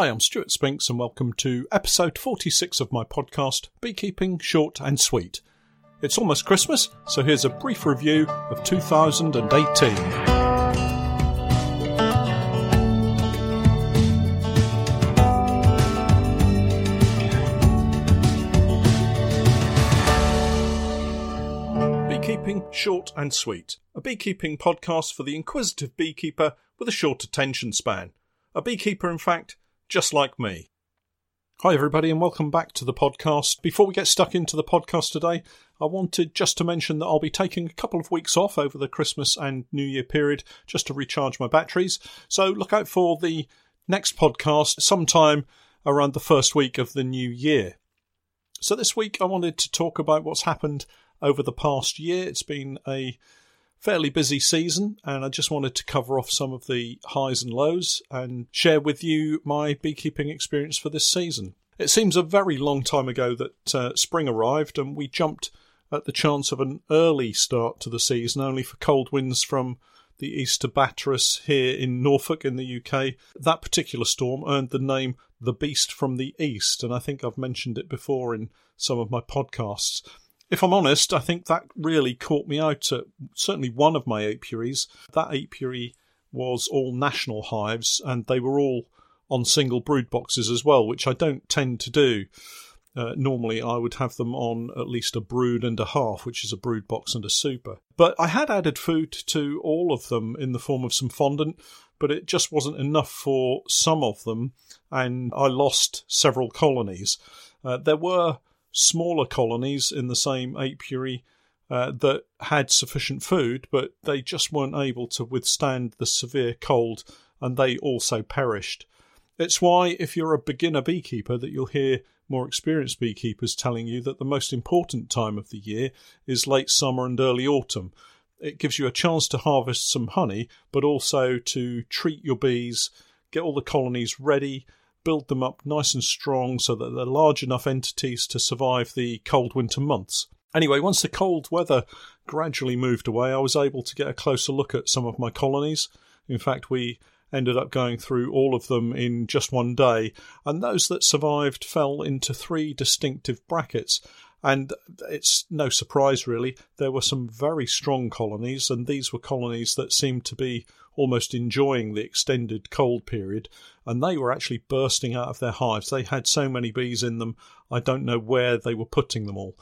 Hi, I'm Stuart Spinks, and welcome to episode 46 of my podcast, Beekeeping Short and Sweet. It's almost Christmas, so here's a brief review of 2018. Beekeeping Short and Sweet, a beekeeping podcast for the inquisitive beekeeper with a short attention span. A beekeeper, in fact, just like me. Hi, everybody, and welcome back to the podcast. Before we get stuck into the podcast today, I wanted just to mention that I'll be taking a couple of weeks off over the Christmas and New Year period just to recharge my batteries. So look out for the next podcast sometime around the first week of the new year. So this week I wanted to talk about what's happened over the past year. It's been a fairly busy season, and I just wanted to cover off some of the highs and lows and share with you my beekeeping experience for this season. It seems a very long time ago that uh, spring arrived, and we jumped at the chance of an early start to the season, only for cold winds from the east to batter us here in Norfolk in the UK. That particular storm earned the name the Beast from the East, and I think I've mentioned it before in some of my podcasts if I'm honest, I think that really caught me out at certainly one of my apiaries. That apiary was all national hives and they were all on single brood boxes as well, which I don't tend to do. Uh, normally, I would have them on at least a brood and a half, which is a brood box and a super. But I had added food to all of them in the form of some fondant, but it just wasn't enough for some of them, and I lost several colonies. Uh, there were smaller colonies in the same apiary uh, that had sufficient food, but they just weren't able to withstand the severe cold and they also perished. It's why, if you're a beginner beekeeper, that you'll hear more experienced beekeepers telling you that the most important time of the year is late summer and early autumn. It gives you a chance to harvest some honey, but also to treat your bees, get all the colonies ready, build them up nice and strong so that they're large enough entities to survive the cold winter months. Anyway, once the cold weather gradually moved away, I was able to get a closer look at some of my colonies. In fact, we ended up going through all of them in just one day, and those that survived fell into three distinctive brackets. And it's no surprise, really, there were some very strong colonies, and these were colonies that seemed to be almost enjoying the extended cold period, and they were actually bursting out of their hives. They had so many bees in them, I don't know where they were putting them all.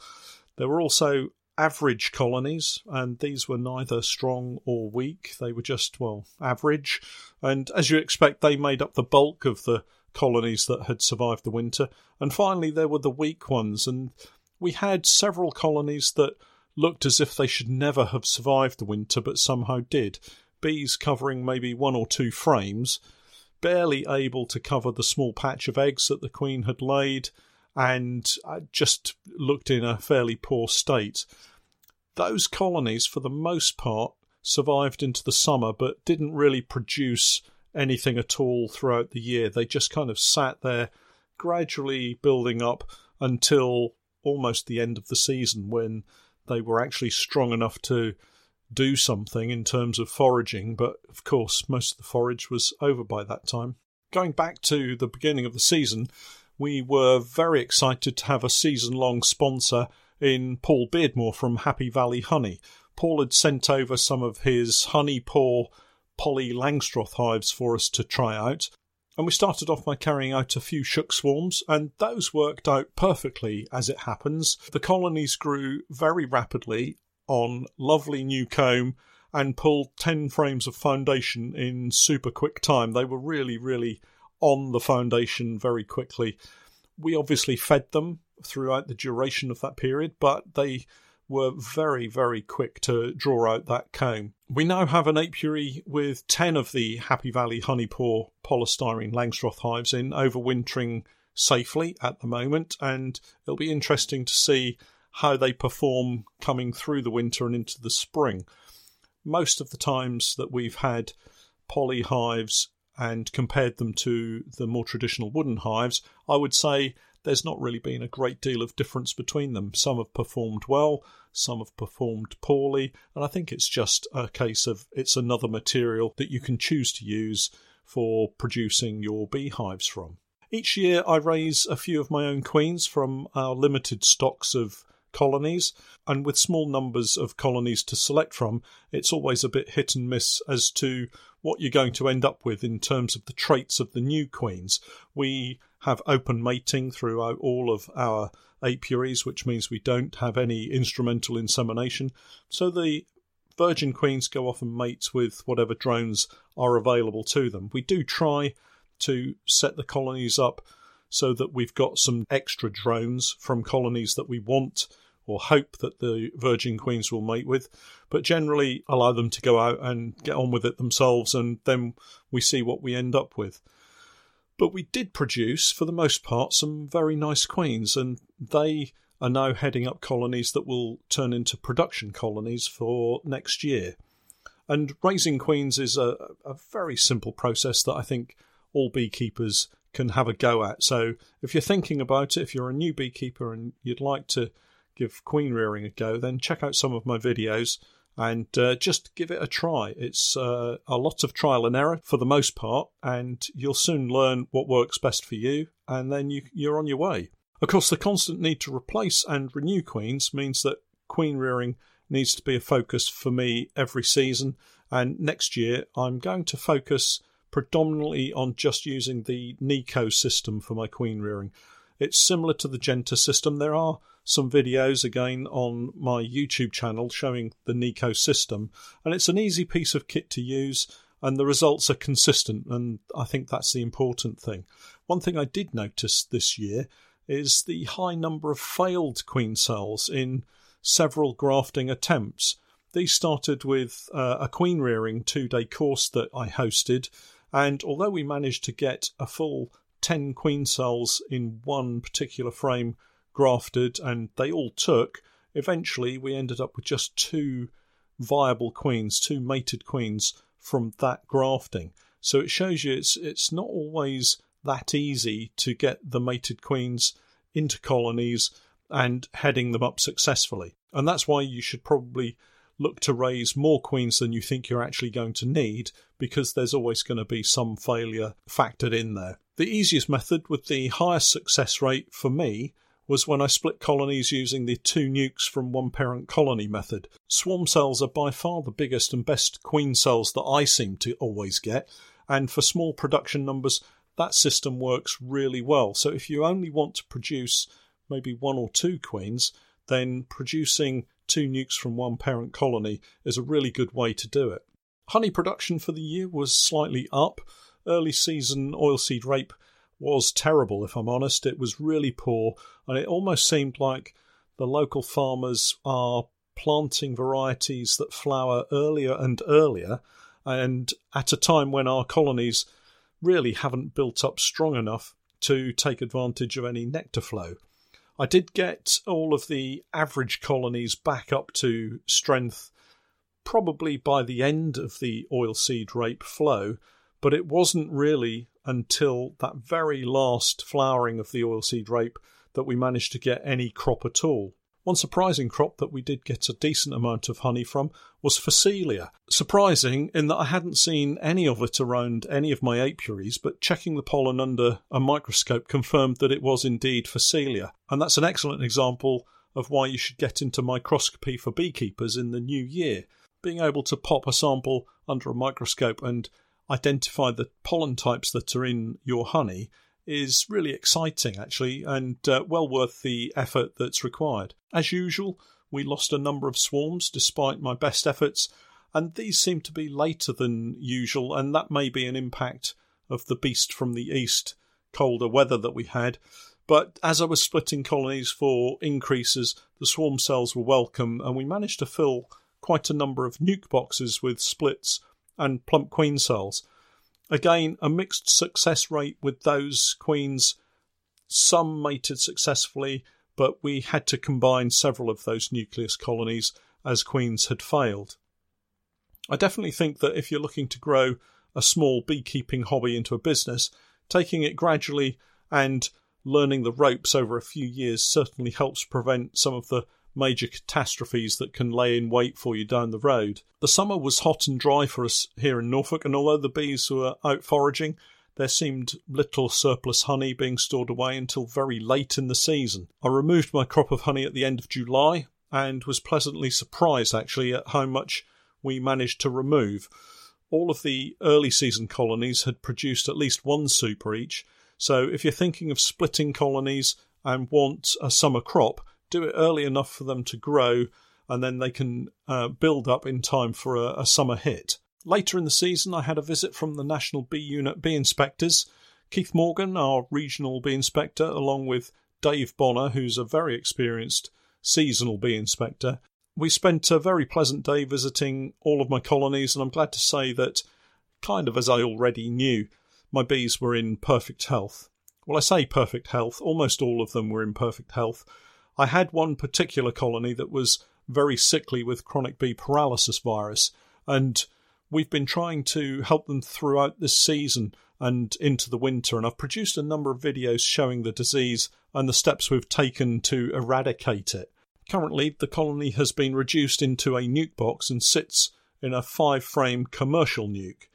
There were also average colonies, and these were neither strong or weak. They were just, well, average. And as you expect, they made up the bulk of the colonies that had survived the winter. And finally, there were the weak ones, and we had several colonies that looked as if they should never have survived the winter, but somehow did bees covering maybe one or two frames, barely able to cover the small patch of eggs that the queen had laid, and uh, just looked in a fairly poor state. Those colonies, for the most part, survived into the summer but didn't really produce anything at all throughout the year. They just kind of sat there, gradually building up until almost the end of the season when they were actually strong enough to do something in terms of foraging, but of course, most of the forage was over by that time. Going back to the beginning of the season, we were very excited to have a season long sponsor in Paul Beardmore from Happy Valley Honey. Paul had sent over some of his honey pour poly Langstroth hives for us to try out. And we started off by carrying out a few shook swarms, and those worked out perfectly as it happens. The colonies grew very rapidly on lovely new comb and pulled 10 frames of foundation in super quick time. They were really, really on the foundation very quickly. We obviously fed them throughout the duration of that period, but they were very, very quick to draw out that comb. We now have an apiary with 10 of the Happy Valley Honeypore polystyrene Langstroth hives in overwintering safely at the moment, and it'll be interesting to see how they perform coming through the winter and into the spring. Most of the times that we've had poly hives and compared them to the more traditional wooden hives, I would say there's not really been a great deal of difference between them. Some have performed well, some have performed poorly, and I think it's just a case of it's another material that you can choose to use for producing your beehives from. Each year I raise a few of my own queens from our limited stocks of colonies, and with small numbers of colonies to select from, it's always a bit hit and miss as to what you're going to end up with in terms of the traits of the new queens. We have open mating throughout all of our apiaries, which means we don't have any instrumental insemination. So the virgin queens go off and mate with whatever drones are available to them. We do try to set the colonies up so that we've got some extra drones from colonies that we want or hope that the virgin queens will mate with, but generally allow them to go out and get on with it themselves, and then we see what we end up with. But we did produce, for the most part, some very nice queens, and they are now heading up colonies that will turn into production colonies for next year. And raising queens is a, a very simple process that I think all beekeepers can have a go at. So if you're thinking about it, if you're a new beekeeper and you'd like to give queen rearing a go, then check out some of my videos and uh, just give it a try. It's uh, a lot of trial and error for the most part, and you'll soon learn what works best for you, and then you, you're on your way. Of course, the constant need to replace and renew queens means that queen rearing needs to be a focus for me every season, and next year I'm going to focus predominantly on just using the Nicot system for my queen rearing. It's similar to the Jenter system. There are some videos again on my YouTube channel showing the Nicot system, and it's an easy piece of kit to use, and the results are consistent, and I think that's the important thing. One thing I did notice this year is the high number of failed queen cells in several grafting attempts. These started with uh, a queen rearing two day course that I hosted, and although we managed to get a full 10 queen cells in one particular frame grafted and they all took, eventually we ended up with just two viable queens, two mated queens from that grafting. So it shows you it's it's not always that easy to get the mated queens into colonies and heading them up successfully. And that's why you should probably look to raise more queens than you think you're actually going to need because there's always going to be some failure factored in there. The easiest method with the highest success rate for me was when I split colonies using the two nukes from one parent colony method. Swarm cells are by far the biggest and best queen cells that I seem to always get, and for small production numbers, that system works really well. So if you only want to produce maybe one or two queens, then producing two nukes from one parent colony is a really good way to do it. Honey production for the year was slightly up. Early season oilseed rape was terrible, if I'm honest. It was really poor, and it almost seemed like the local farmers are planting varieties that flower earlier and earlier, and at a time when our colonies really haven't built up strong enough to take advantage of any nectar flow. I did get all of the average colonies back up to strength probably by the end of the oilseed rape flow, but it wasn't really until that very last flowering of the oilseed rape that we managed to get any crop at all. One surprising crop that we did get a decent amount of honey from was Phacelia. Surprising in that I hadn't seen any of it around any of my apiaries, but checking the pollen under a microscope confirmed that it was indeed Phacelia. And that's an excellent example of why you should get into microscopy for beekeepers in the new year. Being able to pop a sample under a microscope and identify the pollen types that are in your honey is really exciting, actually, and uh, well worth the effort that's required. As usual, we lost a number of swarms despite my best efforts, and these seem to be later than usual, and that may be an impact of the beast from the east, colder weather that we had. But as I was splitting colonies for increases, the swarm cells were welcome, and we managed to fill quite a number of nuke boxes with splits and plump queen cells. Again, a mixed success rate with those queens. Some mated successfully, but we had to combine several of those nucleus colonies as queens had failed. I definitely think that if you're looking to grow a small beekeeping hobby into a business, taking it gradually and learning the ropes over a few years certainly helps prevent some of the major catastrophes that can lay in wait for you down the road. The summer was hot and dry for us here in Norfolk, and although the bees were out foraging, there seemed little surplus honey being stored away until very late in the season. I removed my crop of honey at the end of July and was pleasantly surprised actually at how much we managed to remove. All of the early season colonies had produced at least one super each, so if you're thinking of splitting colonies and want a summer crop, do it early enough for them to grow and then they can uh, build up in time for a, a summer hit. Later in the season, I had a visit from the National Bee Unit bee inspectors. Keith Morgan, our regional bee inspector, along with Dave Bonner, who's a very experienced seasonal bee inspector. We spent a very pleasant day visiting all of my colonies, and I'm glad to say that, kind of as I already knew, my bees were in perfect health. Well, I say perfect health, almost all of them were in perfect health. I had one particular colony that was very sickly with chronic bee paralysis virus, and we've been trying to help them throughout this season and into the winter. And I've produced a number of videos showing the disease and the steps we've taken to eradicate it. Currently, the colony has been reduced into a nuke box and sits in a five frame commercial nuke.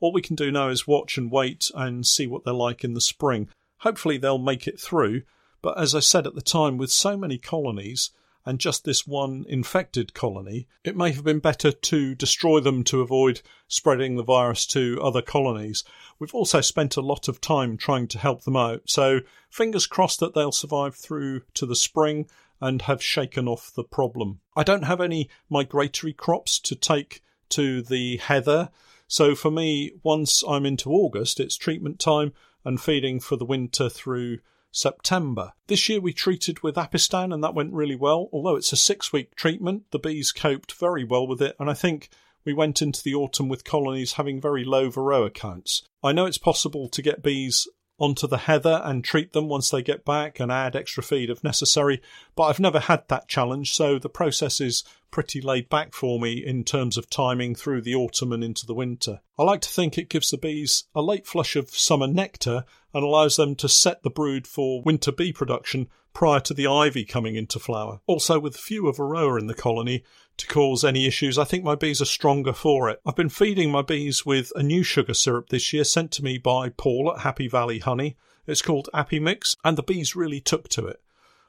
All we can do now is watch and wait and see what they're like in the spring. Hopefully, they'll make it through. But as I said at the time, with so many colonies, and just this one infected colony, it may have been better to destroy them to avoid spreading the virus to other colonies. We've also spent a lot of time trying to help them out, so fingers crossed that they'll survive through to the spring and have shaken off the problem. I don't have any migratory crops to take to the heather, so for me, once I'm into August, it's treatment time and feeding for the winter through September. This year we treated with Apistan and that went really well. Although it's a six week treatment, the bees coped very well with it, and I think we went into the autumn with colonies having very low varroa counts. I know it's possible to get bees onto the heather and treat them once they get back and add extra feed if necessary, but I've never had that challenge, so the process is pretty laid back for me in terms of timing through the autumn and into the winter. I like to think it gives the bees a late flush of summer nectar and allows them to set the brood for winter bee production prior to the ivy coming into flower. Also, with fewer varroa in the colony to cause any issues, I think my bees are stronger for it. I've been feeding my bees with a new sugar syrup this year sent to me by Paul at Happy Valley Honey. It's called Appy Mix, and the bees really took to it.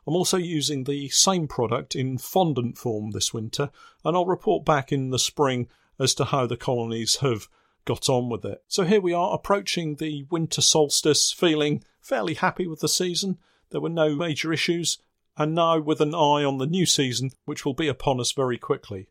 I'm also using the same product in fondant form this winter, and I'll report back in the spring as to how the colonies have got on with it. So here we are approaching the winter solstice, feeling fairly happy with the season. There were no major issues, and now with an eye on the new season, which will be upon us very quickly.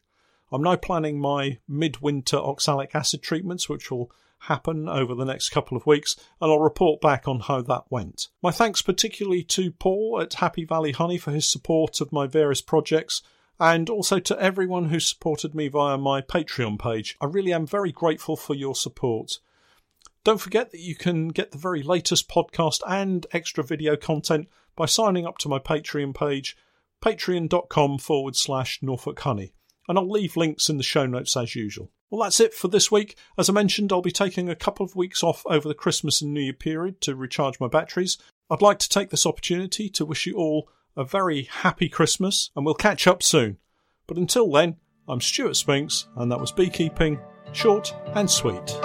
I'm now planning my midwinter oxalic acid treatments, which will happen over the next couple of weeks, and I'll report back on how that went. My thanks particularly to Paul at Happy Valley Honey for his support of my various projects and also to everyone who supported me via my Patreon page. I really am very grateful for your support. Don't forget that you can get the very latest podcast and extra video content by signing up to my Patreon page, patreon.com forward slash Norfolk Honey. And I'll leave links in the show notes as usual. Well, that's it for this week. As I mentioned, I'll be taking a couple of weeks off over the Christmas and New Year period to recharge my batteries. I'd like to take this opportunity to wish you all a very happy Christmas, and we'll catch up soon. But until then, I'm Stuart Spinks, and that was Beekeeping, short and sweet.